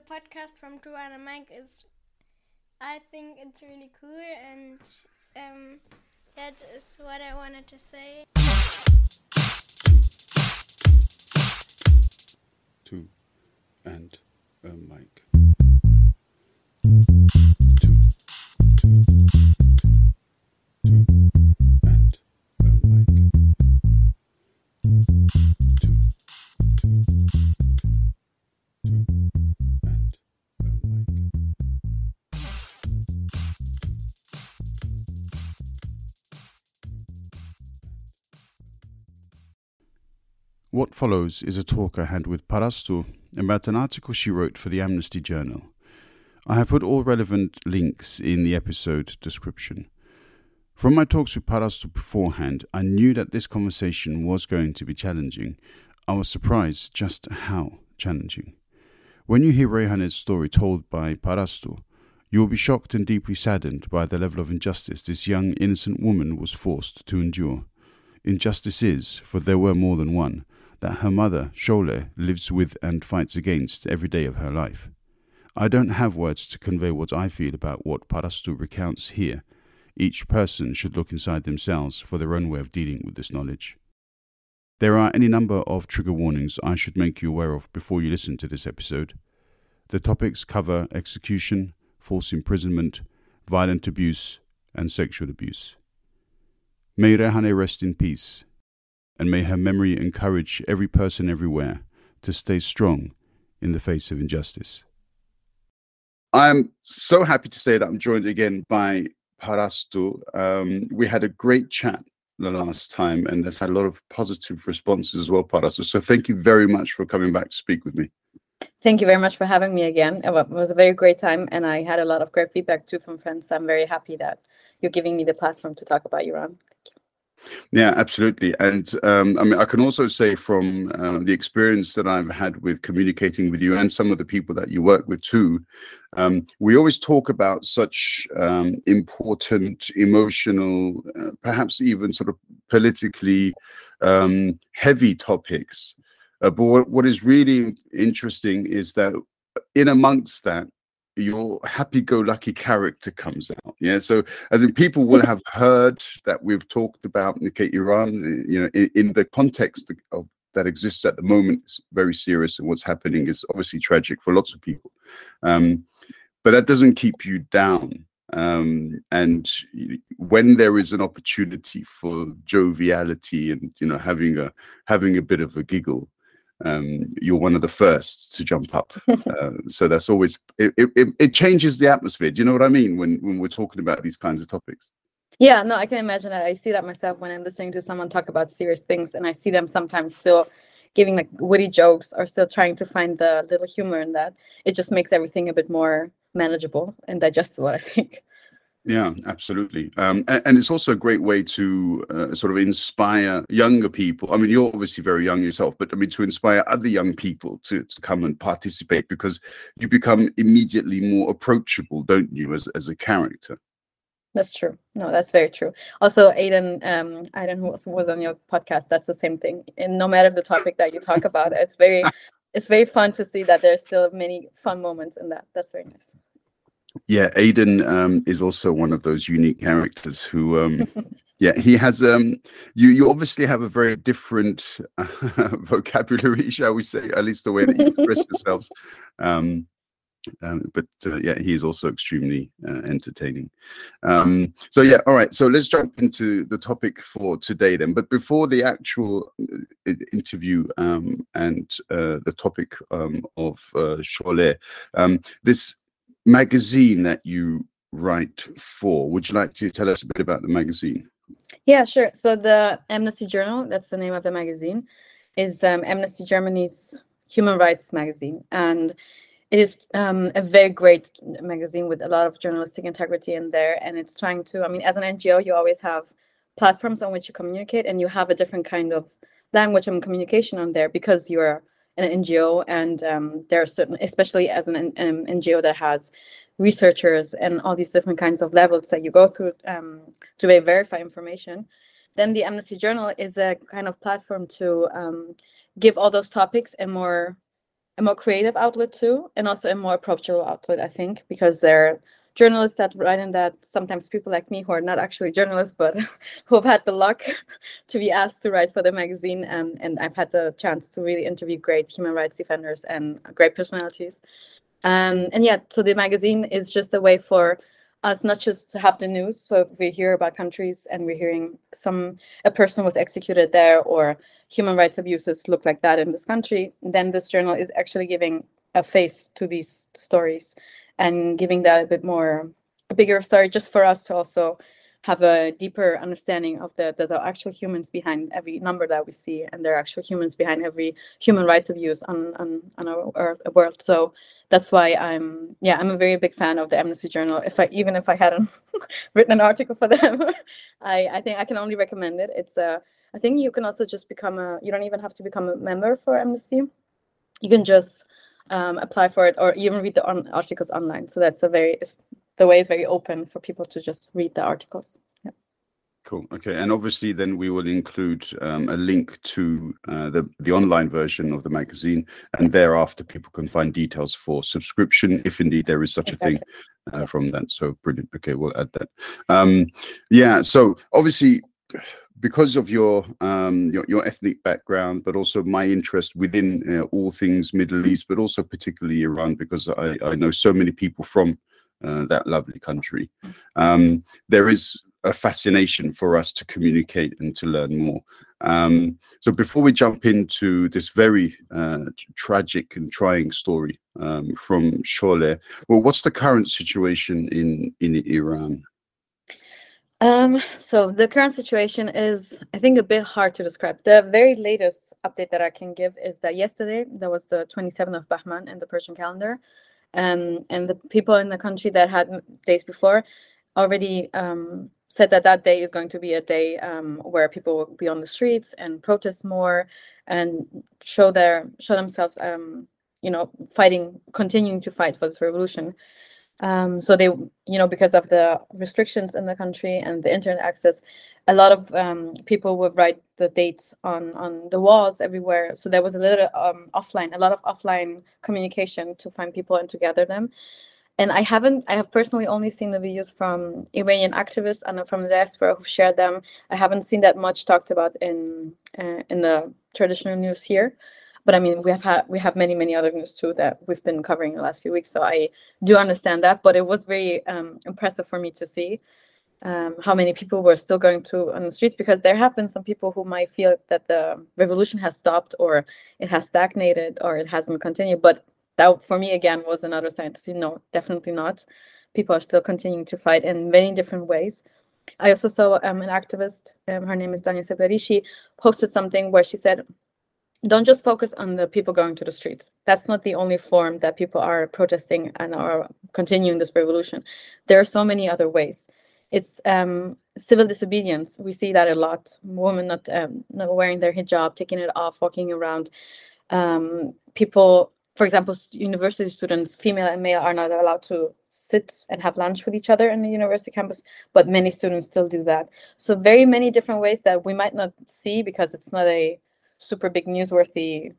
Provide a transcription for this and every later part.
podcast from Duan and a Mike is, I think it's really cool, and um, that is what I wanted to say. Two and a mic. What follows is a talk I had with Parastu about an article she wrote for the Amnesty Journal. I have put all relevant links in the episode description. From my talks with Parastu beforehand, I knew that this conversation was going to be challenging. I was surprised just how challenging. When you hear Rehane's story told by Parastu, you will be shocked and deeply saddened by the level of injustice this young, innocent woman was forced to endure. Injustice is, for there were more than one, that her mother, Shole, lives with and fights against every day of her life. I don't have words to convey what I feel about what Parastu recounts here. Each person should look inside themselves for their own way of dealing with this knowledge. There are any number of trigger warnings I should make you aware of before you listen to this episode. The topics cover execution, false imprisonment, violent abuse, and sexual abuse. May Rehane rest in peace and may her memory encourage every person everywhere to stay strong in the face of injustice. I'm so happy to say that I'm joined again by Parastu. Um, we had a great chat the last time, and there's had a lot of positive responses as well, Parastu. So thank you very much for coming back to speak with me. Thank you very much for having me again. It was a very great time, and I had a lot of great feedback too from friends. I'm very happy that you're giving me the platform to talk about Iran. Yeah, absolutely. And um, I mean, I can also say from uh, the experience that I've had with communicating with you and some of the people that you work with too, um, we always talk about such um, important, emotional, uh, perhaps even sort of politically um, heavy topics. Uh, but what, what is really interesting is that in amongst that, your happy-go-lucky character comes out. Yeah, so as in people will have heard that we've talked about Nikki Iran, you know, in, in the context of that exists at the moment is very serious, and what's happening is obviously tragic for lots of people. Um, but that doesn't keep you down. Um, and when there is an opportunity for joviality and you know having a having a bit of a giggle, um, you're one of the first to jump up. uh, so that's always it, it, it, changes the atmosphere. Do you know what I mean when when we're talking about these kinds of topics? Yeah, no, I can imagine that. I see that myself when I'm listening to someone talk about serious things, and I see them sometimes still giving like witty jokes or still trying to find the little humor in that. It just makes everything a bit more manageable and digestible. I think. Yeah, absolutely. Um, and, and, it's also a great way to uh, sort of inspire younger people. I mean, you're obviously very young yourself, but I mean, to inspire other young people to, to come and participate because you become immediately more approachable, don't you, as, as a character? That's true. No, that's very true. Also, Aiden, um, Aiden who was, was on your podcast, that's the same thing. And no matter the topic that you talk about, it's very, it's very fun to see that there's still many fun moments in that. That's very nice. Yeah, Aiden um, is also one of those unique characters who, um, yeah, he has. Um, you you obviously have a very different uh, vocabulary, shall we say? At least the way that you express yourselves. Um, um, but uh, yeah, he is also extremely uh, entertaining. Um, so yeah, all right. So let's jump into the topic for today then. But before the actual uh, interview um, and uh, the topic um, of uh, Shole, um, this magazine that you write for. Would you like to tell us a bit about the magazine? Yeah, sure. So the Amnesty Journal, that's the name of the magazine, is um, Amnesty Germany's human rights magazine. And it is um, a very great magazine with a lot of journalistic integrity in there. And it's trying to, I mean, as an NGO, you always have platforms on which you communicate and you have a different kind of language and communication on there because you're an NGO, and um, there are certain, especially as an, an NGO that has researchers and all these different kinds of levels that you go through um, to verify information. Then the Amnesty Journal is a kind of platform to um, give all those topics a more a more creative outlet too, and also a more approachable outlet, I think, because they're journalists that write in that sometimes people like me who are not actually journalists but who have had the luck to be asked to write for the magazine and and I've had the chance to really interview great human rights defenders and great personalities. Um, and yeah so the magazine is just a way for us not just to have the news so if we hear about countries and we're hearing some a person was executed there or human rights abuses look like that in this country then this journal is actually giving a face to these stories and giving that a bit more a bigger story just for us to also have a deeper understanding of that there's actual humans behind every number that we see and there are actual humans behind every human rights abuse on on, on our earth, world. So that's why i'm yeah i'm a very big fan of the amnesty journal. If i even if i hadn't written an article for them i i think i can only recommend it. It's a uh, think you can also just become a you don't even have to become a member for amnesty. You can just um, apply for it or even read the on articles online. So that's a very the way is very open for people to just read the articles. Yeah. Cool. Okay, and obviously, then we will include um, a link to uh, the the online version of the magazine, and thereafter, people can find details for subscription, if indeed there is such exactly. a thing uh, from that. So brilliant. Okay, we'll add that. Um, yeah. So obviously, because of your, um, your, your ethnic background, but also my interest within uh, all things Middle East, but also particularly Iran, because I, I know so many people from uh, that lovely country. Um, there is a fascination for us to communicate and to learn more. Um, so before we jump into this very uh, tragic and trying story um, from Sholeh, well, what's the current situation in in Iran? Um, so the current situation is, I think, a bit hard to describe. The very latest update that I can give is that yesterday, there was the 27th of Bahman in the Persian calendar. Um, and the people in the country that had days before already um, said that that day is going to be a day um, where people will be on the streets and protest more and show their show themselves um, you know fighting continuing to fight for this revolution um, so they, you know, because of the restrictions in the country and the internet access, a lot of um, people would write the dates on on the walls everywhere. So there was a little um, offline, a lot of offline communication to find people and to gather them. And I haven't, I have personally only seen the videos from Iranian activists and from the diaspora who shared them. I haven't seen that much talked about in uh, in the traditional news here but I mean, we have had we have many many other news too that we've been covering the last few weeks. So I do understand that, but it was very um, impressive for me to see um, how many people were still going to on the streets because there have been some people who might feel that the revolution has stopped or it has stagnated or it hasn't continued. But that for me again was another sign to see no, definitely not. People are still continuing to fight in many different ways. I also saw um, an activist, um, her name is Dania she posted something where she said don't just focus on the people going to the streets. That's not the only form that people are protesting and are continuing this revolution. There are so many other ways. It's um, civil disobedience. We see that a lot. Women not um, not wearing their hijab, taking it off, walking around. Um, people, for example, university students, female and male, are not allowed to sit and have lunch with each other in the university campus, but many students still do that. So very many different ways that we might not see because it's not a super big newsworthy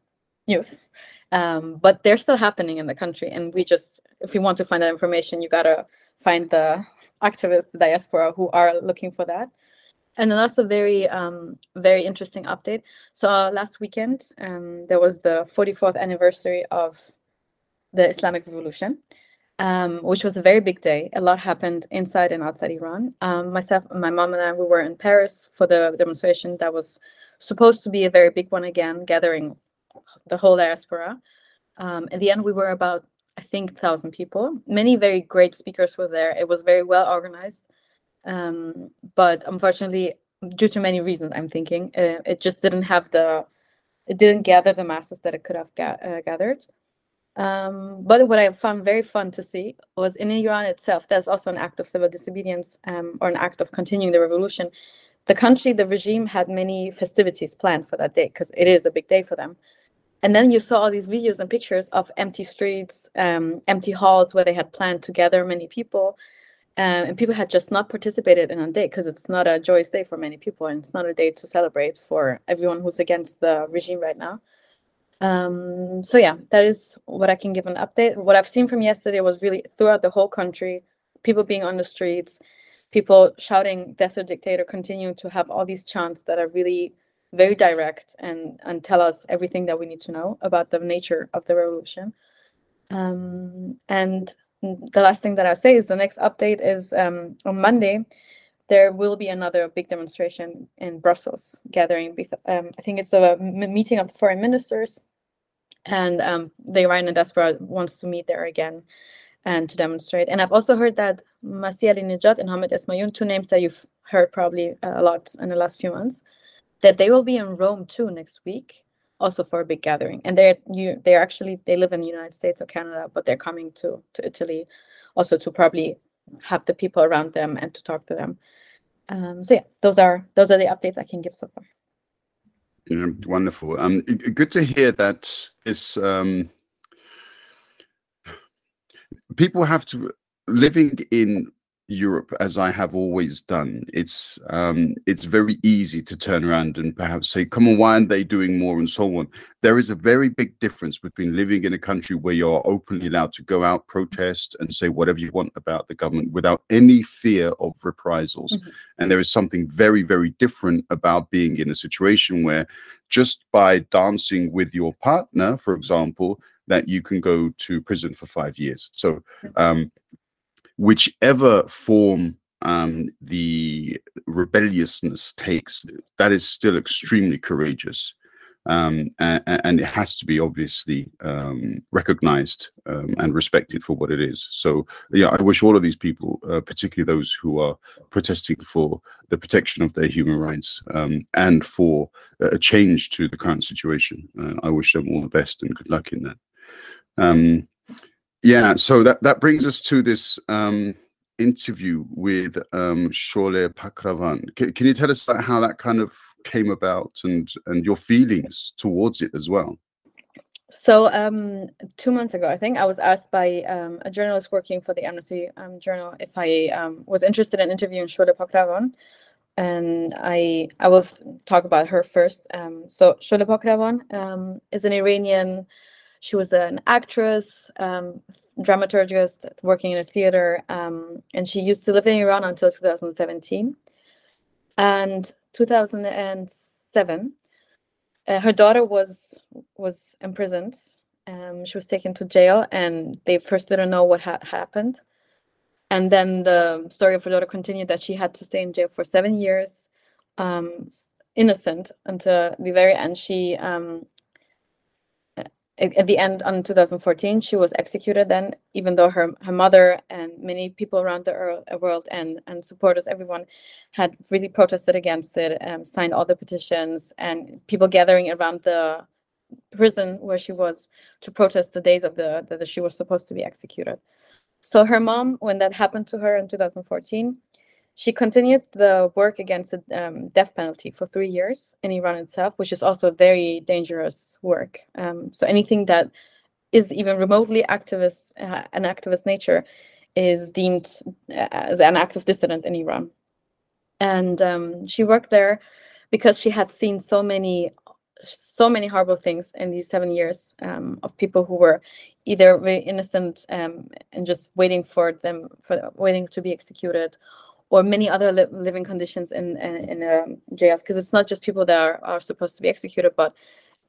news. Um, but they're still happening in the country. And we just, if you want to find that information, you gotta find the activists, the diaspora who are looking for that. And then also very, um, very interesting update. So uh, last weekend, um, there was the 44th anniversary of the Islamic Revolution, um, which was a very big day. A lot happened inside and outside Iran. Um, myself, my mom and I, we were in Paris for the demonstration that was supposed to be a very big one again, gathering the whole diaspora. Um, in the end, we were about, I think, thousand people. Many very great speakers were there. It was very well organized, um, but unfortunately, due to many reasons, I'm thinking uh, it just didn't have the, it didn't gather the masses that it could have ga uh, gathered. Um, but what I found very fun to see was in Iran itself, there's also an act of civil disobedience um, or an act of continuing the revolution the country, the regime had many festivities planned for that day because it is a big day for them. And then you saw all these videos and pictures of empty streets, um, empty halls where they had planned to gather many people. Um, and people had just not participated in a day because it's not a joyous day for many people and it's not a day to celebrate for everyone who's against the regime right now. Um, so yeah, that is what I can give an update. What I've seen from yesterday was really throughout the whole country, people being on the streets, people shouting "Death to Dictator," continue to have all these chants that are really very direct and and tell us everything that we need to know about the nature of the revolution. Um, and the last thing that I'll say is the next update is um, on Monday. There will be another big demonstration in Brussels, gathering. Um, I think it's a meeting of foreign ministers, and um, the Iranian diaspora wants to meet there again and to demonstrate. And I've also heard that Masih Alinejad and Hamed Esmaeilion, two names that you've heard probably a lot in the last few months, that they will be in Rome too next week, also for a big gathering. And they're you they're actually they live in the United States or Canada, but they're coming to to Italy also to probably have the people around them and to talk to them. Um, so yeah, those are those are the updates I can give so far. Yeah, wonderful. Um, good to hear that this um, people have to living in Europe, as I have always done, it's um, it's very easy to turn around and perhaps say, "Come on, why aren't they doing more?" and so on. There is a very big difference between living in a country where you're openly allowed to go out, protest, and say whatever you want about the government without any fear of reprisals, mm-hmm. and there is something very, very different about being in a situation where just by dancing with your partner, for example, that you can go to prison for five years. So. Um, whichever form um, the rebelliousness takes, that is still extremely courageous. Um, and, and, it has to be obviously um, recognized um, and respected for what it is. So, yeah, I wish all of these people, uh, particularly those who are protesting for the protection of their human rights um, and for a change to the current situation, uh, I wish them all the best and good luck in that. Um, yeah, so that, that brings us to this um, interview with um, Sholeh Pakravan. Can, can you tell us how that kind of came about and, and your feelings towards it as well? So um, two months ago, I think I was asked by um, a journalist working for the Amnesty um, Journal if I um, was interested in interviewing Sholeh Pakravan, and I I will talk about her first. Um, so Sholeh Pakravan um, is an Iranian she was an actress, um, dramaturgist working in a theater, um, and she used to live in Iran until 2017. And 2007, uh, her daughter was was imprisoned. Um, she was taken to jail, and they first didn't know what had happened. And then the story of her daughter continued that she had to stay in jail for seven years, um, innocent until the very end. She um, at the end on 2014 she was executed then even though her, her mother and many people around the world and, and supporters everyone had really protested against it um, signed all the petitions and people gathering around the prison where she was to protest the days of the that she was supposed to be executed. So her mom when that happened to her in 2014 she continued the work against the um, death penalty for three years in Iran itself, which is also very dangerous work. Um, so anything that is even remotely activist, uh, an activist nature, is deemed uh, as an active dissident in Iran. And um, she worked there because she had seen so many, so many horrible things in these seven years um, of people who were either very innocent um, and just waiting for them, for waiting to be executed, or many other li living conditions in in, in um, jails because it's not just people that are, are supposed to be executed but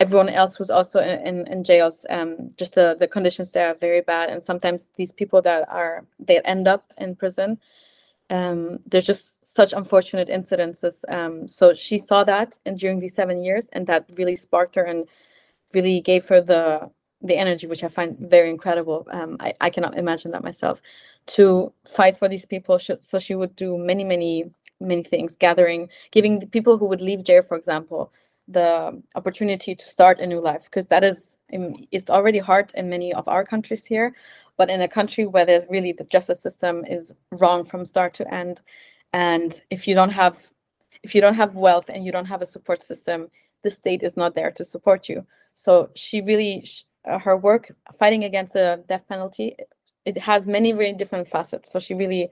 everyone else who's also in, in jails um, just the, the conditions there are very bad and sometimes these people that are they end up in prison um, there's just such unfortunate incidences um, so she saw that and during these seven years and that really sparked her and really gave her the the energy which i find very incredible um, I, I cannot imagine that myself to fight for these people. So she would do many, many, many things, gathering, giving the people who would leave jail, for example, the opportunity to start a new life, because that is, it's already hard in many of our countries here, but in a country where there's really the justice system is wrong from start to end, and if you don't have, if you don't have wealth and you don't have a support system, the state is not there to support you. So she really, her work fighting against the death penalty it has many very different facets. So she really,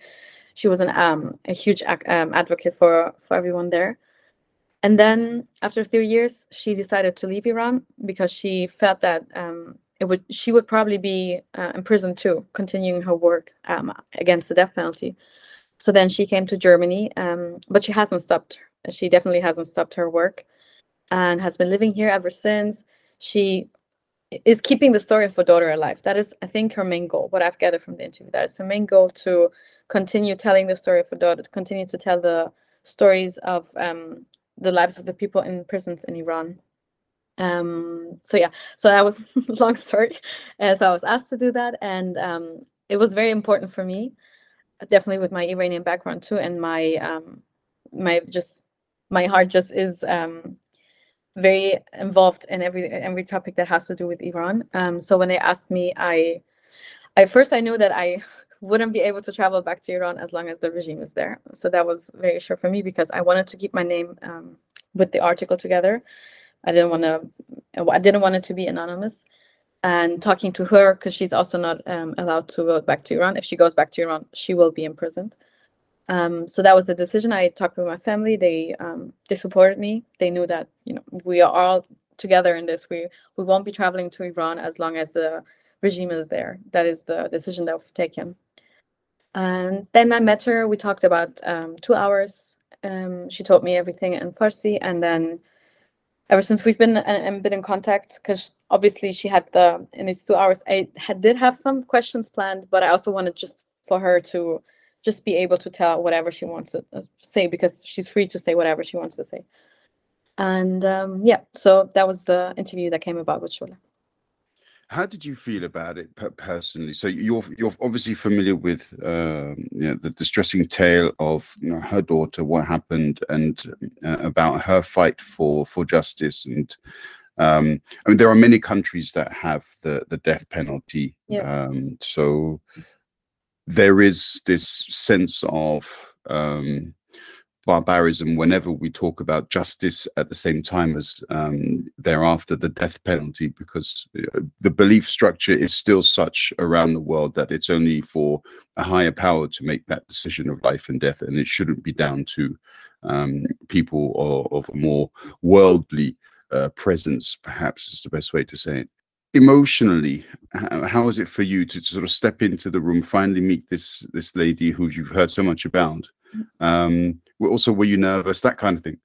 she was an um, a huge um, advocate for for everyone there. And then after three years, she decided to leave Iran because she felt that um, it would she would probably be uh, imprisoned too, continuing her work um, against the death penalty. So then she came to Germany, um, but she hasn't stopped. She definitely hasn't stopped her work, and has been living here ever since. She is keeping the story of her daughter alive. That is, I think, her main goal. What I've gathered from the interview, that is her main goal to continue telling the story of her daughter, to continue to tell the stories of um, the lives of the people in prisons in Iran. Um, so yeah, so that was long story. Uh, so I was asked to do that, and um, it was very important for me, definitely with my Iranian background too, and my um, my just my heart just is um, very involved in every every topic that has to do with Iran. Um, so when they asked me, I, at first I knew that I wouldn't be able to travel back to Iran as long as the regime is there. So that was very sure for me because I wanted to keep my name um, with the article together. I didn't want to. I didn't want it to be anonymous. And talking to her because she's also not um, allowed to go back to Iran. If she goes back to Iran, she will be imprisoned. Um, so that was the decision. I talked with my family. They um, they supported me. They knew that you know we are all together in this. We we won't be traveling to Iran as long as the regime is there. That is the decision that we've taken. And then I met her. We talked about um, two hours. Um, she told me everything in Farsi, and then ever since we've been uh, been in contact, because obviously she had the in these two hours. I had did have some questions planned, but I also wanted just for her to just be able to tell whatever she wants to uh, say because she's free to say whatever she wants to say. And um, yeah, so that was the interview that came about with Sholeh. How did you feel about it personally? So you're you're obviously familiar with um, you know, the distressing tale of you know, her daughter, what happened, and uh, about her fight for for justice. And um, I mean, there are many countries that have the the death penalty. Yeah. Um, so there is this sense of um, barbarism whenever we talk about justice at the same time as um, thereafter the death penalty, because uh, the belief structure is still such around the world that it's only for a higher power to make that decision of life and death, and it shouldn't be down to um, people or, of a more worldly uh, presence, perhaps is the best way to say it emotionally how is it for you to, sort of step into the room finally meet this this lady who you've heard so much about? Um also were you nervous? That kind of thing.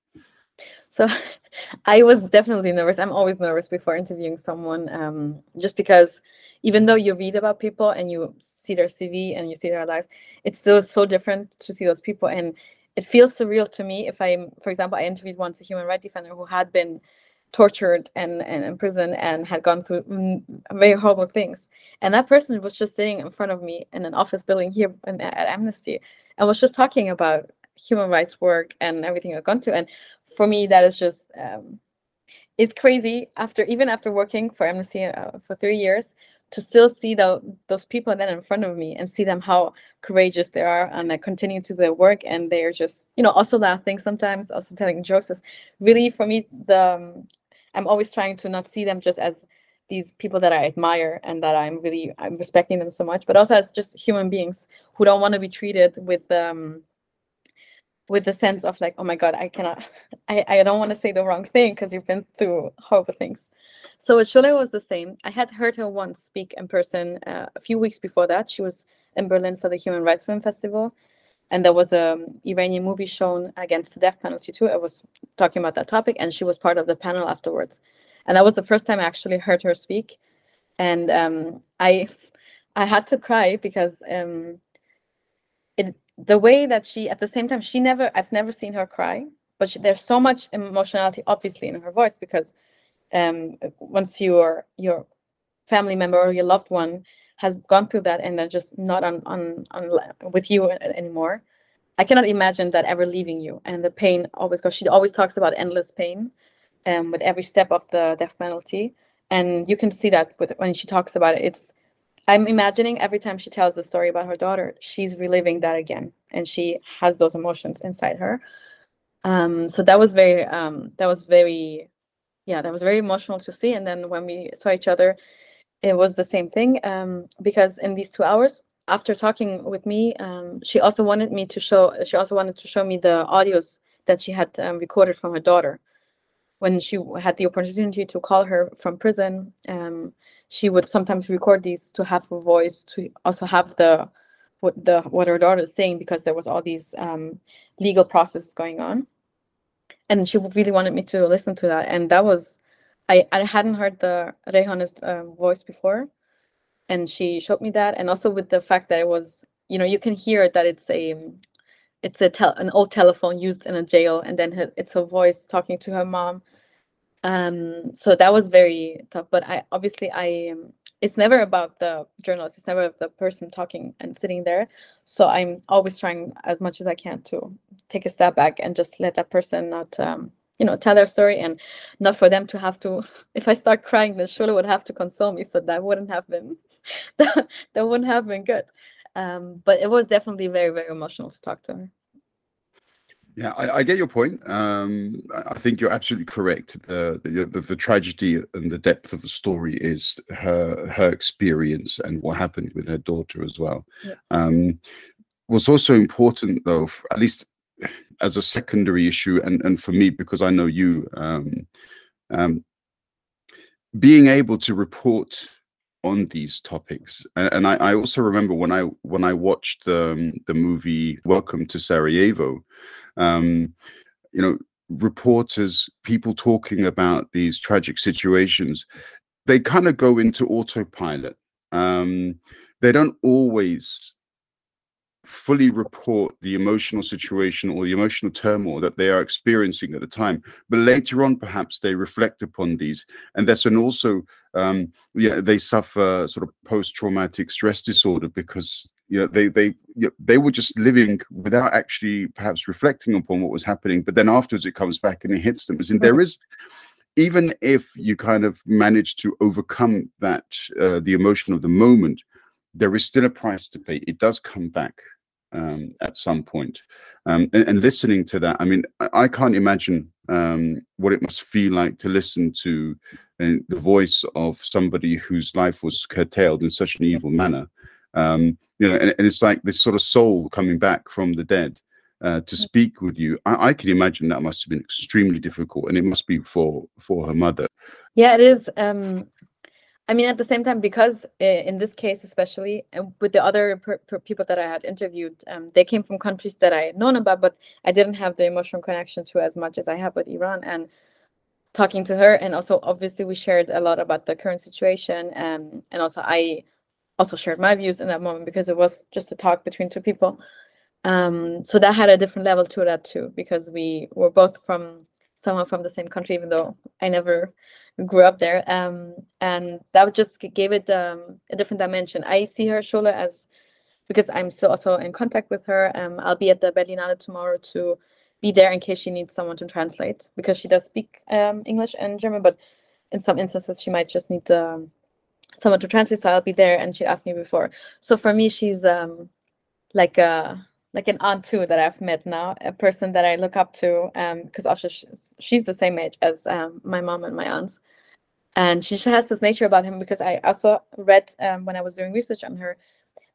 So i was definitely nervous. I'm always nervous before interviewing someone um just because even though you read about people and you see their cv and you see their life it's still so different to see those people. And it feels surreal to me if i'm for example i interviewed once a human rights defender who had been tortured and, and in prison and had gone through very horrible things. And that person was just sitting in front of me in an office building here in, at Amnesty and was just talking about human rights work and everything I've gone to. And for me, that is just, um, it's crazy after, even after working for Amnesty uh, for three years, to still see the, those people then in front of me and see them how courageous they are and they continue to their work and they're just you know also laughing sometimes also telling jokes is really for me the um, I'm always trying to not see them just as these people that I admire and that I'm really I'm respecting them so much, but also as just human beings who don't want to be treated with um with the sense of like, oh my god, I cannot, I, I don't want to say the wrong thing because you've been through horrible things. So Sholeh was the same. I had heard her once speak in person uh, a few weeks before that. She was in Berlin for the Human Rights Film Festival, and there was a Iranian movie shown against the death penalty too. I was talking about that topic, and she was part of the panel afterwards. And that was the first time I actually heard her speak, and um, I I had to cry because um, it the way that she at the same time she never I've never seen her cry, but she, there's so much emotionality obviously in her voice because um, once your your family member or your loved one has gone through that and they're just not on on on with you anymore i cannot imagine that ever leaving you. And the pain always goes she always talks about endless pain um, with every step of the death penalty. And you can see that with when she talks about it it's i'm imagining every time she tells the story about her daughter she's reliving that again. And she has those emotions inside her. Um, so that was very um, that was very yeah that was very emotional to see and then when we saw each other it was the same thing um, because in these two hours after talking with me um, she also wanted me to show she also wanted to show me the audios that she had um, recorded from her daughter. When she had the opportunity to call her from prison um, she would sometimes record these to have a voice to also have the what the what her daughter is saying because there was all these um, legal processes going on and she really wanted me to listen to that and that was i i hadn't heard the Reyhan's uh, voice before and she showed me that and also with the fact that it was you know you can hear that it's a it's a tel- an old telephone used in a jail and then her, it's her voice talking to her mom um so that was very tough but i obviously i um, it's never about the journalist it's never the person talking and sitting there. So i'm always trying as much as i can to take a step back and just let that person not um you know tell their story and not for them to have to if i start crying then Sholeh would have to console me so that wouldn't have been that, that wouldn't have been good. Um, but it was definitely very very emotional to talk to her yeah, I, I get your point. Um, I think you're absolutely correct. The, the, the tragedy and the depth of the story is her her experience and what happened with her daughter as well. Yeah. Um, what's also important, though, at least as a secondary issue, and and for me because I know you, um, um, being able to report on these topics. And, and I, I, also remember when i when i watched the, um, the movie welcome to sarajevo um, you know reporters people talking about these tragic situations they kind of go into autopilot. Um, they don't always fully report the emotional situation or the emotional turmoil that they are experiencing at the time but later on perhaps they reflect upon these. And that's when also um yeah they suffer sort of post-traumatic stress disorder because you know they they you know, they were just living without actually perhaps reflecting upon what was happening but then afterwards it comes back and it hits them and there is even if you kind of manage to overcome that uh, the emotion of the moment there is still a price to pay it does come back um, at some point. Um, and, and, listening to that, I mean, I, I can't imagine um, what it must feel like to listen to uh, the voice of somebody whose life was curtailed in such an evil manner. Um, you know, and, and, it's like this sort of soul coming back from the dead uh, to speak with you. I, I can imagine that must have been extremely difficult, and it must be for for her mother. Yeah, it is. Um, I mean, at the same time, because in this case, especially and with the other per, per people that I had interviewed, um, they came from countries that I had known about, but I didn't have the emotional connection to as much as I have with Iran. And talking to her, and also obviously we shared a lot about the current situation, um, and also I also shared my views in that moment because it was just a talk between two people. Um, so that had a different level to that too, because we were both from someone from the same country, even though I never grew up there. Um, and that just gave it um, a different dimension. I see her Sholeh as because I'm still also in contact with her. Um, I'll be at the Berlinale tomorrow to be there in case she needs someone to translate because she does speak um, English and German, but in some instances she might just need um, someone to translate. So I'll be there, and she asked me before. So for me, she's um, like a like an aunt too that I've met now, a person that I look up to, because um, also she's, the same age as um, my mom and my aunts, and she has this nature about him because I also read um, when I was doing research on her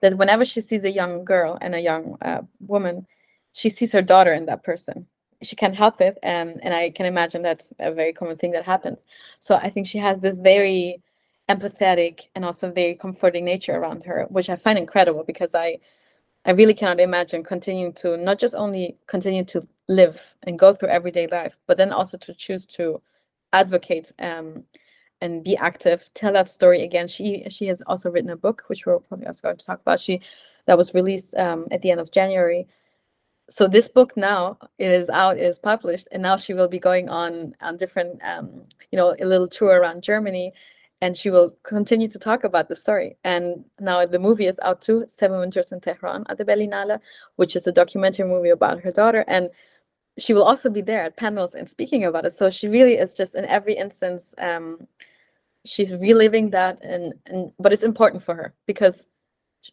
that whenever she sees a young girl and a young uh, woman, she sees her daughter in that person. She can't help it, um, and I can imagine that's a very common thing that happens. So I think she has this very empathetic and also very comforting nature around her, which I find incredible because I I really cannot imagine continuing to not just only continue to live and go through everyday life, but then also to choose to advocate um, and be active, tell that story again. She she has also written a book, which we're probably also going to talk about. She that was released um, at the end of January. So this book now it is out, it is published, and now she will be going on on different, um, you know, a little tour around Germany, and she will continue to talk about the story. And now the movie is out too, Seven Winters in Tehran at the Berlinale, which is a documentary movie about her daughter. And she will also be there at panels and speaking about it. So she really is just in every instance, um, she's reliving that, and and but it's important for her because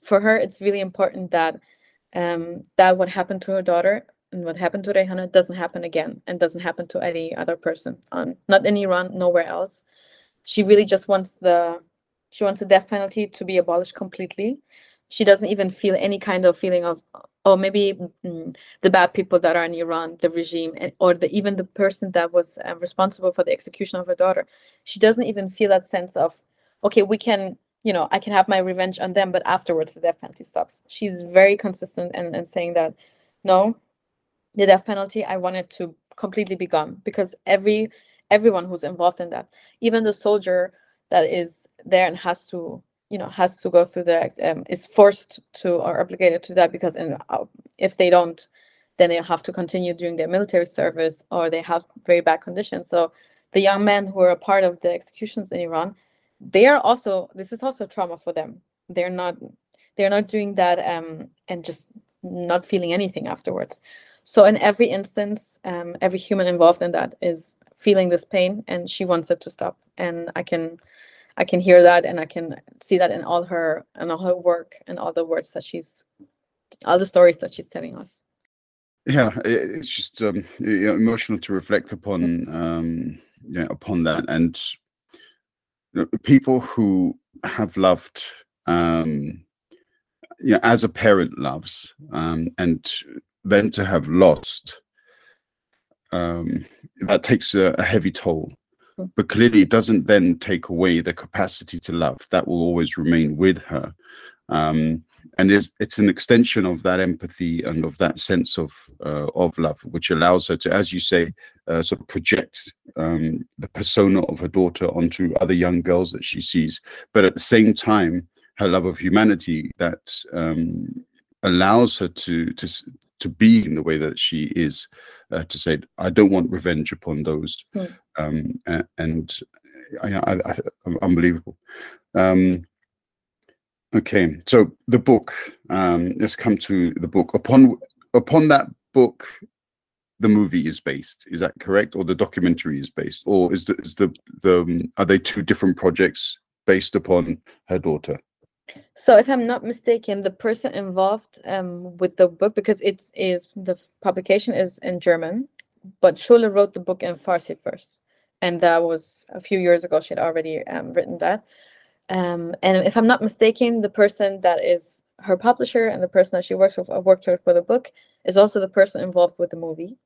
for her it's really important that um, that what happened to her daughter and what happened to Reyhana doesn't happen again and doesn't happen to any other person on not in Iran, nowhere else she really just wants the she wants the death penalty to be abolished completely she doesn't even feel any kind of feeling of or maybe mm, the bad people that are in Iran, the regime, and, or the, even the person that was uh, responsible for the execution of her daughter. She doesn't even feel that sense of, okay, we can, you know, I can have my revenge on them, but afterwards the death penalty stops. She's very consistent and, and saying that, no, the death penalty, I want it to completely be gone because every everyone who's involved in that, even the soldier that is there and has to you know has to go through the um, is forced to or obligated to that because in, uh, if they don't then they have to continue doing their military service or they have very bad conditions. So the young men who are a part of the executions in iran they are also this is also trauma for them. They're not they're not doing that um, and just not feeling anything afterwards. So in every instance um, every human involved in that is feeling this pain and she wants it to stop and i can I can hear that and I can see that in all her and all her work and all the words that she's all the stories that she's telling us. Yeah, it's just um, you know, emotional to reflect upon um, you know, upon that and people who have loved um, you know, as a parent loves um, and then to have lost um, that takes a, a heavy toll. But clearly it doesn't then take away the capacity to love. That will always remain with her. Um, and it's, it's an extension of that empathy and of that sense of uh, of love which allows her to as you say uh, sort of project um, the persona of her daughter onto other young girls that she sees. But at the same time her love of humanity that um, allows her to to to be in the way that she is uh, to say i don't want revenge upon those. Mm. um, and I, I, I, unbelievable. Um, okay so the book um, let's come to the book. Upon upon that book the movie is based is that correct? Or the documentary is based? Or is the, is the the um, are they two different projects based upon her daughter so, if I'm not mistaken, the person involved um, with the book, because it is the publication is in German, but Sholeh wrote the book in Farsi first, and that was a few years ago. She had already um, written that. Um, and if I'm not mistaken, the person that is her publisher and the person that she works with, uh, worked with for the book, is also the person involved with the movie.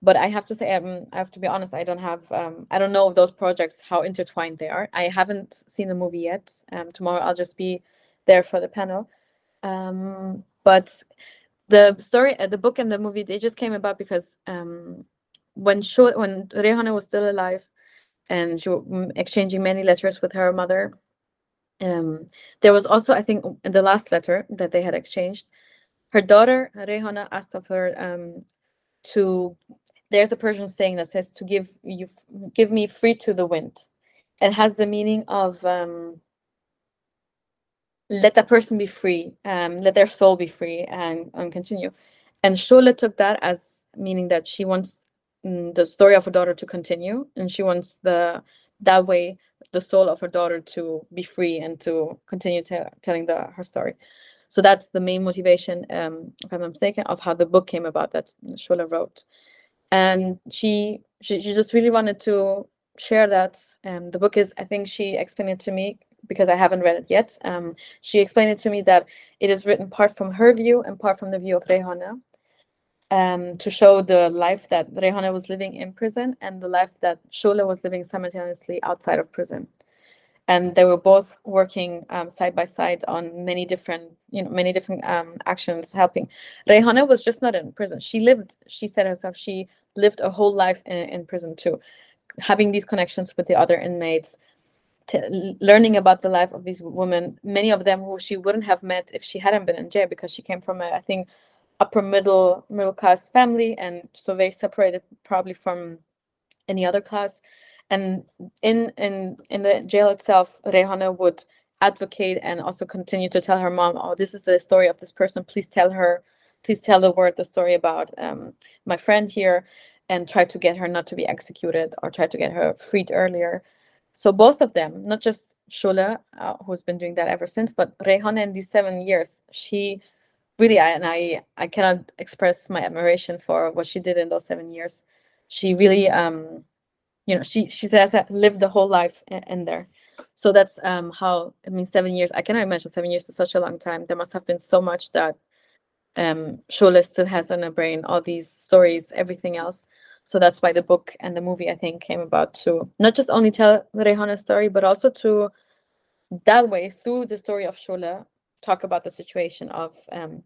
But I have to say, um, I have to be honest. I don't have, um, I don't know of those projects how intertwined they are. I haven't seen the movie yet. Um, tomorrow I'll just be there for the panel. Um, but the story, uh, the book and the movie, they just came about because um, when Shul, when Rehana was still alive, and she was exchanging many letters with her mother. Um, there was also, I think, in the last letter that they had exchanged, her daughter Rehana asked of her um, to. There's a Persian saying that says to give you give me free to the wind, and has the meaning of um, let that person be free, um, let their soul be free and, and continue. And Sholeh took that as meaning that she wants mm, the story of her daughter to continue and she wants the that way the soul of her daughter to be free and to continue telling the her story. So that's the main motivation, um, if I'm mistaken, of how the book came about that Sholeh wrote. And she, she she just really wanted to share that. Um, the book is, I think she explained it to me because I haven't read it yet. Um, she explained it to me that it is written part from her view and part from the view of Rehana um, to show the life that Rehana was living in prison and the life that Sholeh was living simultaneously outside of prison. And they were both working um, side by side on many different, you know, many different um, actions helping. Rehana was just not in prison. She lived, she said herself, she lived a whole life in, in prison too, having these connections with the other inmates, learning about the life of these women, many of them who she wouldn't have met if she hadn't been in jail because she came from a, I think, upper middle middle class family and so very separated probably from any other class. And in in in the jail itself, Rehana would advocate and also continue to tell her mom, "Oh, this is the story of this person. Please tell her, please tell the world the story about um, my friend here." and try to get her not to be executed or try to get her freed earlier. So both of them, not just Sholeh, uh, who's been doing that ever since, but Rehana in these seven years, she really, and I, I cannot express my admiration for what she did in those seven years. She really, um, you know, she she says lived the whole life in, there. So that's um how I mean seven years. I cannot imagine seven years is such a long time. There must have been so much that um, Sholeh still has in her brain all these stories, everything else. So that's why the book and the movie, I think, came about to not just only tell Rayhana's story, but also to that way, through the story of Sholeh, talk about the situation of um,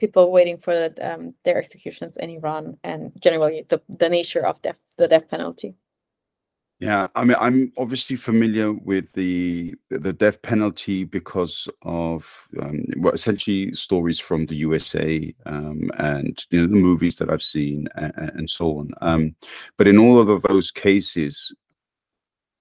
people waiting for um, their executions in Iran and generally the, the nature of death, the death penalty. Yeah, I mean, I'm obviously familiar with the the death penalty because of um, well, essentially stories from the USA um, and you know the movies that I've seen and, and so on. Um, but in all of those cases,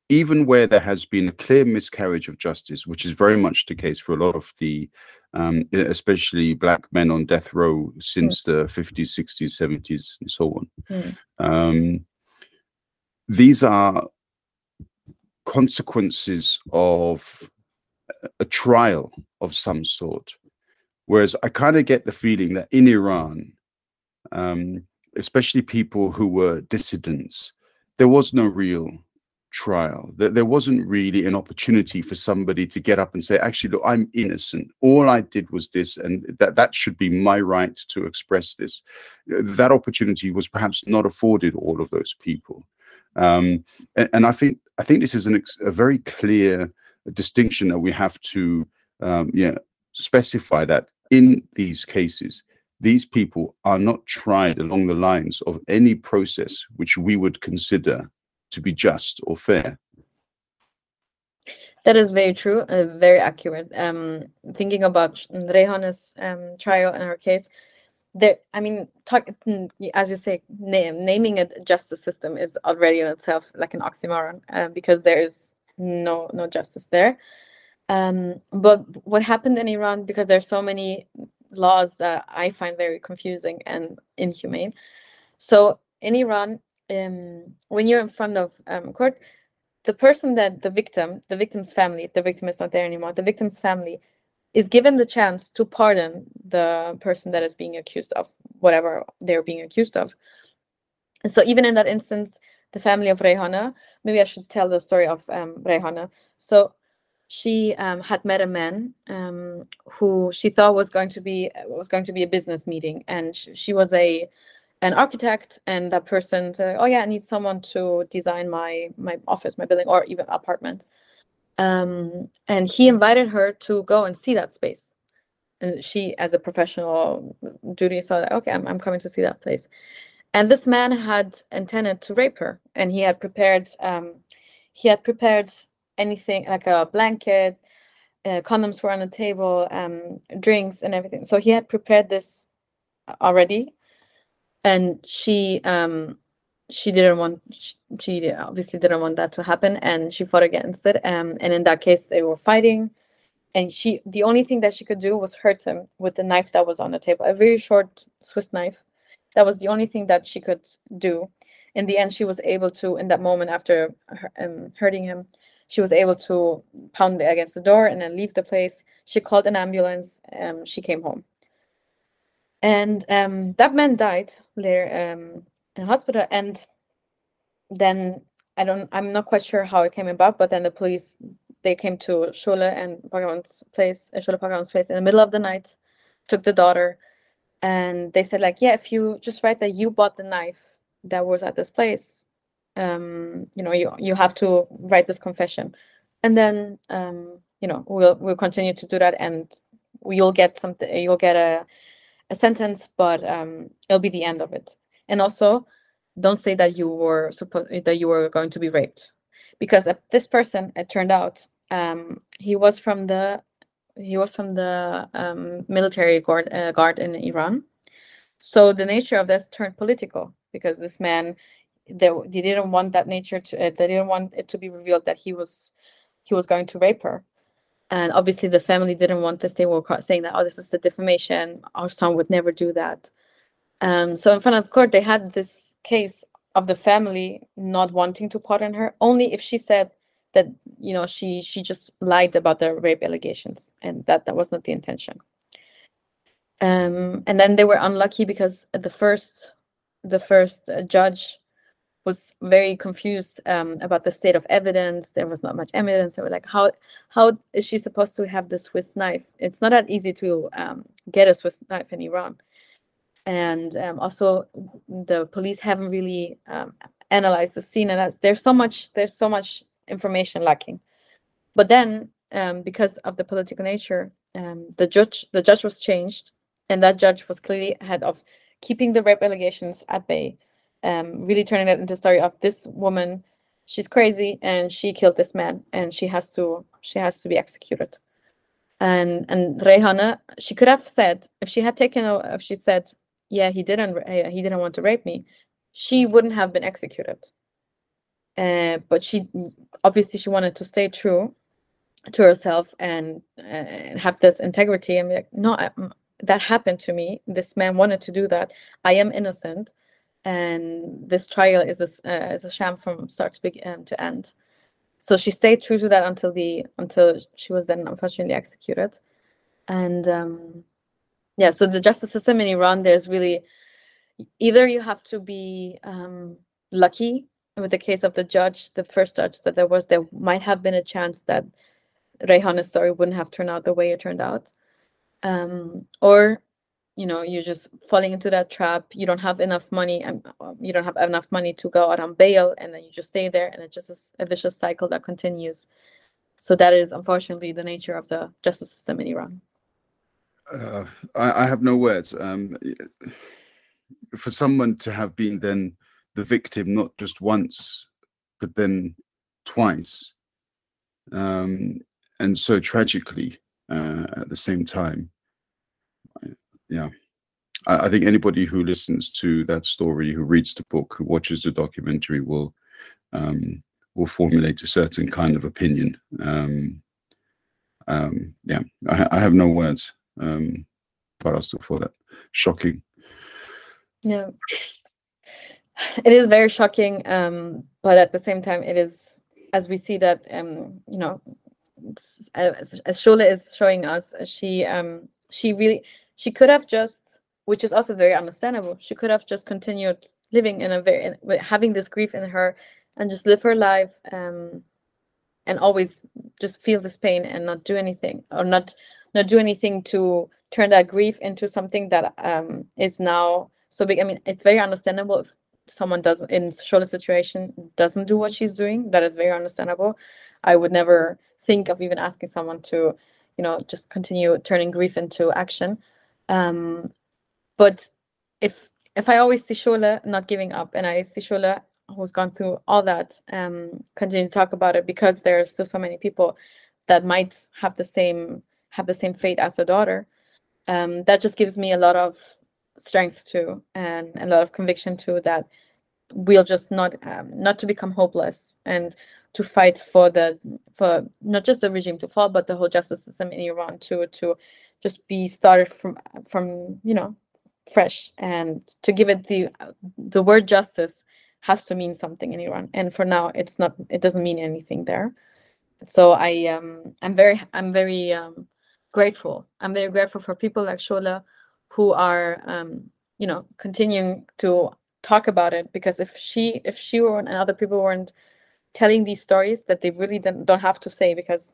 even where there has been a clear miscarriage of justice, which is very much the case for a lot of the, um, especially black men on death row since the 50s, 60s, 70s, and so on. Mm. Um, these are consequences of a trial of some sort. Whereas I kind of get the feeling that in Iran, um, especially people who were dissidents, there was no real trial. That there wasn't really an opportunity for somebody to get up and say, "Actually, look, I'm innocent. All I did was this, and that that should be my right to express this." That opportunity was perhaps not afforded all of those people. Um, and, and, I think I think this is an, a very clear distinction that we have to um, yeah specify that in these cases these people are not tried along the lines of any process which we would consider to be just or fair. That is very true, uh, very accurate. Um, thinking about Reyhaneh's um, trial in her case, there i mean talk as you say name, naming a justice system is already in itself like an oxymoron uh, because there is no no justice there. Um, but what happened in iran because there's so many laws that i find very confusing and inhumane. So in iran um, when you're in front of um, court the person that the victim the victim's family the victim is not there anymore the victim's family is given the chance to pardon the person that is being accused of whatever they're being accused of. So even in that instance, the family of Reyhaneh, maybe I should tell the story of um, Reyhaneh. So she um, had met a man um, who she thought was going to be was going to be a business meeting, and she, she was a an architect, and that person said, "Oh yeah, I need someone to design my my office, my building, or even apartment." Um, and he invited her to go and see that space. And she, as a professional duty, saw that, okay, I'm, I'm coming to see that place. And this man had intended to rape her, and he had prepared, um, he had prepared anything like a blanket, uh, condoms were on the table, um, drinks and everything. So he had prepared this already, and she um, she didn't want she obviously didn't want that to happen and she fought against it um, and in that case they were fighting. And she the only thing that she could do was hurt him with the knife that was on the table a very short swiss knife. That was the only thing that she could do. In the end she was able to in that moment after um, hurting him she was able to pound against the door and then leave the place. She called an ambulance um, she came home. And um, that man died later um, in hospital and then I don't I'm not quite sure how it came about, but then the police they came to Sholeh and Pakravan's place, uh, Sholeh Pakravan's place in the middle of the night, took the daughter, and they said like, yeah, if you just write that you bought the knife that was at this place, um, you know, you you have to write this confession, and then um, you know, we'll we'll continue to do that, and you'll get something, you'll get a a sentence, but um, it'll be the end of it and also don't say that you were supposed that you were going to be raped. Because this person it turned out um, he was from the he was from the um, military guard uh, guard in Iran. So the nature of this turned political because this man they, they didn't want that nature to uh, they didn't want it to be revealed that he was he was going to rape her. And obviously the family didn't want this. They were saying that oh this is the defamation. Our son would never do that um, so in front of court, they had this case of the family not wanting to pardon her only if she said that you know she she just lied about the rape allegations and that that was not the intention. Um, and then they were unlucky because the first the first uh, judge was very confused um, about the state of evidence. There was not much evidence. They were like, "How how is she supposed to have the Swiss knife? It's not that easy to um, get a Swiss knife in Iran." And um, also the police haven't really um, analyzed the scene, and that's, there's so much there's so much information lacking. But then, um, because of the political nature, um, the judge the judge was changed, and that judge was clearly head of keeping the rape allegations at bay, um, really turning it into a story of this woman, she's crazy and she killed this man and she has to she has to be executed. And and Reyhaneh, she could have said if she had taken if she said, yeah, he didn't he didn't want to rape me, she wouldn't have been executed. Uh, but she obviously she wanted to stay true to herself and uh, have this integrity and be like, no, I, that happened to me. This man wanted to do that. I am innocent, and this trial is a uh, is a sham from start to begin um, to end. So she stayed true to that until the until she was then unfortunately executed, and um, yeah. So the justice system in Iran, there's really either you have to be um, lucky with the case of the judge, the first judge that there was, there might have been a chance that Reyhaneh's story wouldn't have turned out the way it turned out um, or you know you're just falling into that trap you don't have enough money and um, you don't have enough money to go out on bail and then you just stay there and it's just a, a vicious cycle that continues so that is unfortunately the nature of the justice system in iran uh, I, I, have no words. Um, for someone to have been then the victim not just once but then twice um, and so tragically uh, at the same time. Yeah. I, I, think anybody who listens to that story who reads the book who watches the documentary will um, will formulate a certain kind of opinion. Um, um, yeah I, I, have no words um, still for that shocking. Yeah. It is very shocking um, but at the same time it is as we see that um, you know as, as Sholeh is showing us she um she really she could have just, which is also very understandable, she could have just continued living in a very, having this grief in her and just live her life um, and always just feel this pain and not do anything or not not do anything to turn that grief into something that um, is now so big. I mean, it's very understandable if someone doesn't in Sholeh's situation doesn't do what she's doing. That is very understandable. I would never think of even asking someone to, you know, just continue turning grief into action. Um, but if if I always see Sholeh not giving up, and I see Sholeh who's gone through all that, um, continue to talk about it because there's still so many people that might have the same have the same fate as a daughter. Um, that just gives me a lot of strength too, and a lot of conviction too that we'll just not um, not to become hopeless and to fight for the for not just the regime to fall, but the whole justice system in Iran to to just be started from from you know fresh and to give it the the word justice has to mean something in Iran and for now it's not it doesn't mean anything there so I um I'm very I'm very um grateful I'm very grateful for people like Sholeh who are um you know continuing to talk about it because if she if she weren't and other people weren't telling these stories that they really don't, have to say because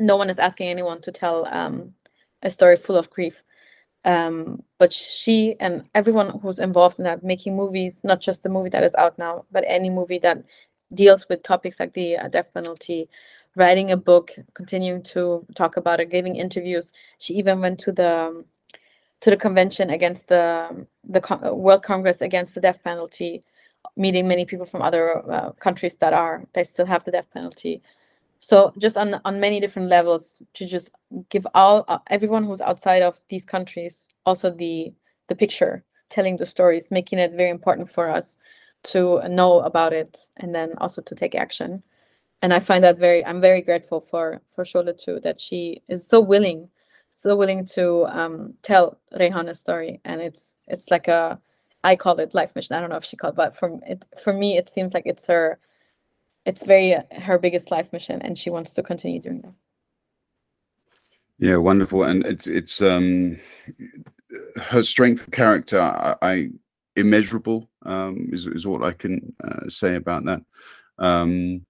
no one is asking anyone to tell um a story full of grief. Um, but she and everyone who's involved in that, making movies, not just the movie that is out now, but any movie that deals with topics like the uh, death penalty, writing a book, continuing to talk about it, giving interviews. She even went to the to the convention against the the World Congress against the death penalty, meeting many people from other uh, countries that are they still have the death penalty so just on on many different levels to just give all uh, everyone who's outside of these countries also the the picture telling the stories making it very important for us to know about it and then also to take action and i find that very i'm very grateful for for Sholeh too that she is so willing so willing to um, tell Reyhaneh's story. And it's it's like a i call it life mission. I don't know if she called but for it for me it seems like it's her it's very uh, her biggest life mission and she wants to continue doing that. Yeah wonderful. And it's it's um her strength of character i, I immeasurable um is, is what i can uh, say about that. Um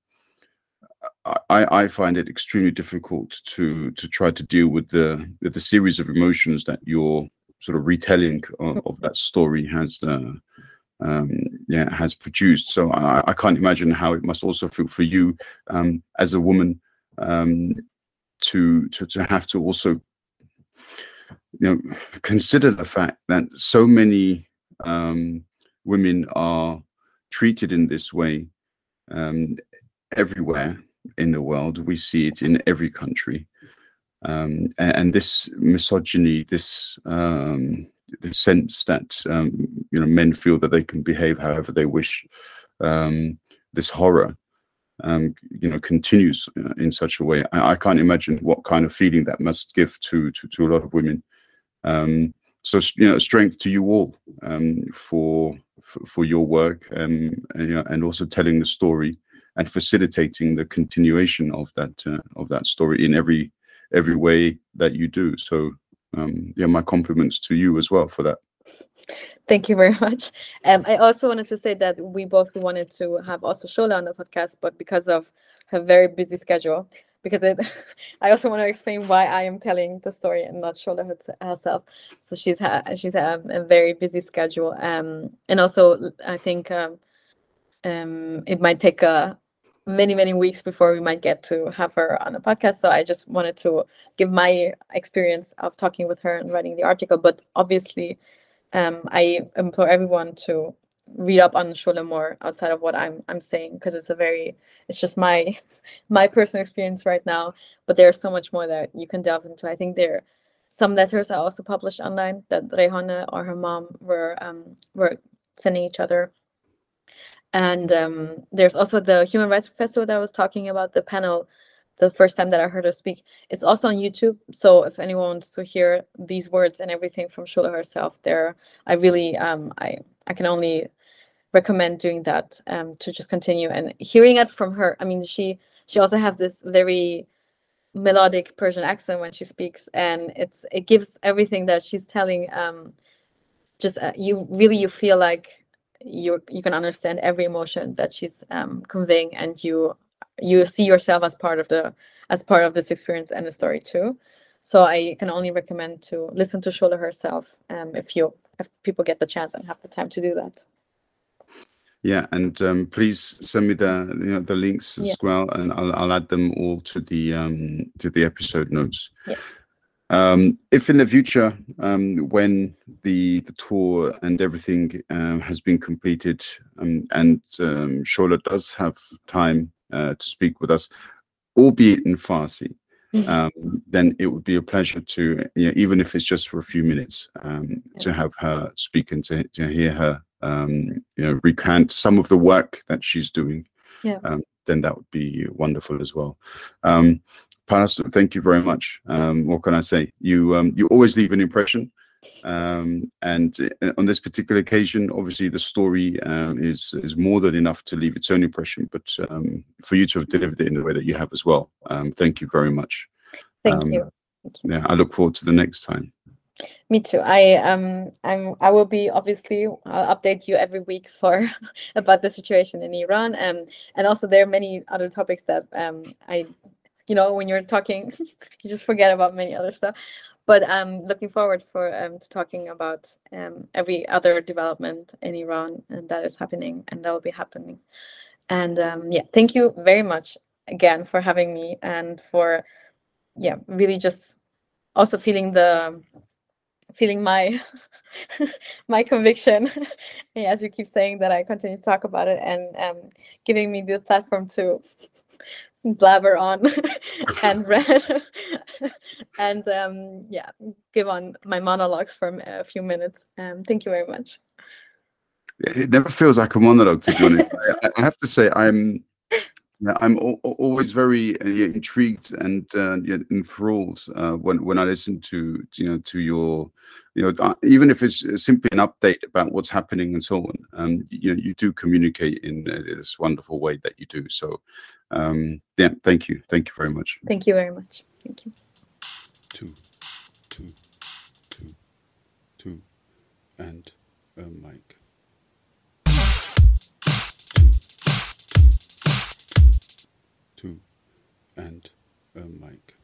I, I find it extremely difficult to to try to deal with the with the series of emotions that you're sort of retelling of, of that story has uh, um, yeah has produced. So I, I, can't imagine how it must also feel for you um, as a woman um, to to to have to also you know consider the fact that so many um, women are treated in this way um, everywhere in the world. We see it in every country. Um, and, and, this misogyny, this um, the sense that um, you know men feel that they can behave however they wish, um, this horror, um, you know, continues uh, in such a way. I, I, can't imagine what kind of feeling that must give to to, to a lot of women. Um, so you know, strength to you all for, for, for your work and, you know, and also telling the story and facilitating the continuation of that uh, of that story in every every way that you do. So um, yeah, my compliments to you as well for that. Thank you very much. Um, I also wanted to say that we both wanted to have also Sholeh on the podcast, but because of her very busy schedule, because it, I also want to explain why I am telling the story and not Sholeh herself. So she's ha- she's a, a very busy schedule, um, and also I think um, um, it might take a many many weeks before we might get to have her on the podcast. So i just wanted to give my experience of talking with her and writing the article. But obviously um, i implore everyone to read up on Sholeh more outside of what i'm i'm saying because it's a very it's just my my personal experience right now. But there's so much more that you can delve into. I think there some letters are also published online that Reyhaneh or her mom were um, were sending each other and um, there's also the Human Rights Festival that I was talking about, the panel, the first time that I heard her speak. It's also on YouTube. So if anyone wants to hear these words and everything from Sholeh herself, there, I really, um, I, I can only recommend doing that um, to just continue and hearing it from her. I mean, she, she also have this very melodic Persian accent when she speaks, and it's it gives everything that she's telling. Um, just uh, you really you feel like you you can understand every emotion that she's um, conveying and you you see yourself as part of the as part of this experience and the story too so i can only recommend to listen to Sholeh herself um, if you if people get the chance and have the time to do that yeah and um, please send me the you know the links as yeah. well and I'll, I'll add them all to the um to the episode notes yeah. Um, if in the future, um, when the the tour and everything um, has been completed, um, and um, Sholeh does have time uh, to speak with us, albeit in Farsi, mm-hmm. um, then it would be a pleasure to, you know, even if it's just for a few minutes, um, to have her speak and to, to hear her, um, you know, recant some of the work that she's doing. Yeah. Um, then that would be wonderful as well. Um, Pastor, thank you very much. Um, what can I say? You um, you always leave an impression, um, and uh, on this particular occasion, obviously the story uh, is is more than enough to leave its own impression. But um, for you to have delivered it in the way that you have as well, um, thank you very much. Thank you. Thank you. Yeah, I look forward to the next time. Me too. I um I'm I will be obviously I'll update you every week for about the situation in Iran. Um and also there are many other topics that um I you know when you're talking you just forget about many other stuff. But i'm looking forward for um, to talking about um, every other development in iran and that is happening and that will be happening. And um, yeah thank you very much again for having me and for yeah really just also feeling the feeling my my conviction as you keep saying that i continue to talk about it and um, giving me the platform to blabber on and read and um, yeah, give on my monologues for a few minutes. Um, thank you very much. It never feels like a monologue, to be honest. I, I, have to say, I'm I'm always very uh, intrigued and uh, enthralled uh, when when I listen to you know to your you know uh, even if it's simply an update about what's happening and so on. Um, you know you do communicate in this wonderful way that you do. So um, yeah, thank you, thank you very much. Thank you very much. Thank you. Two, two, two, two, and a mic. Two, two, two, and a mic.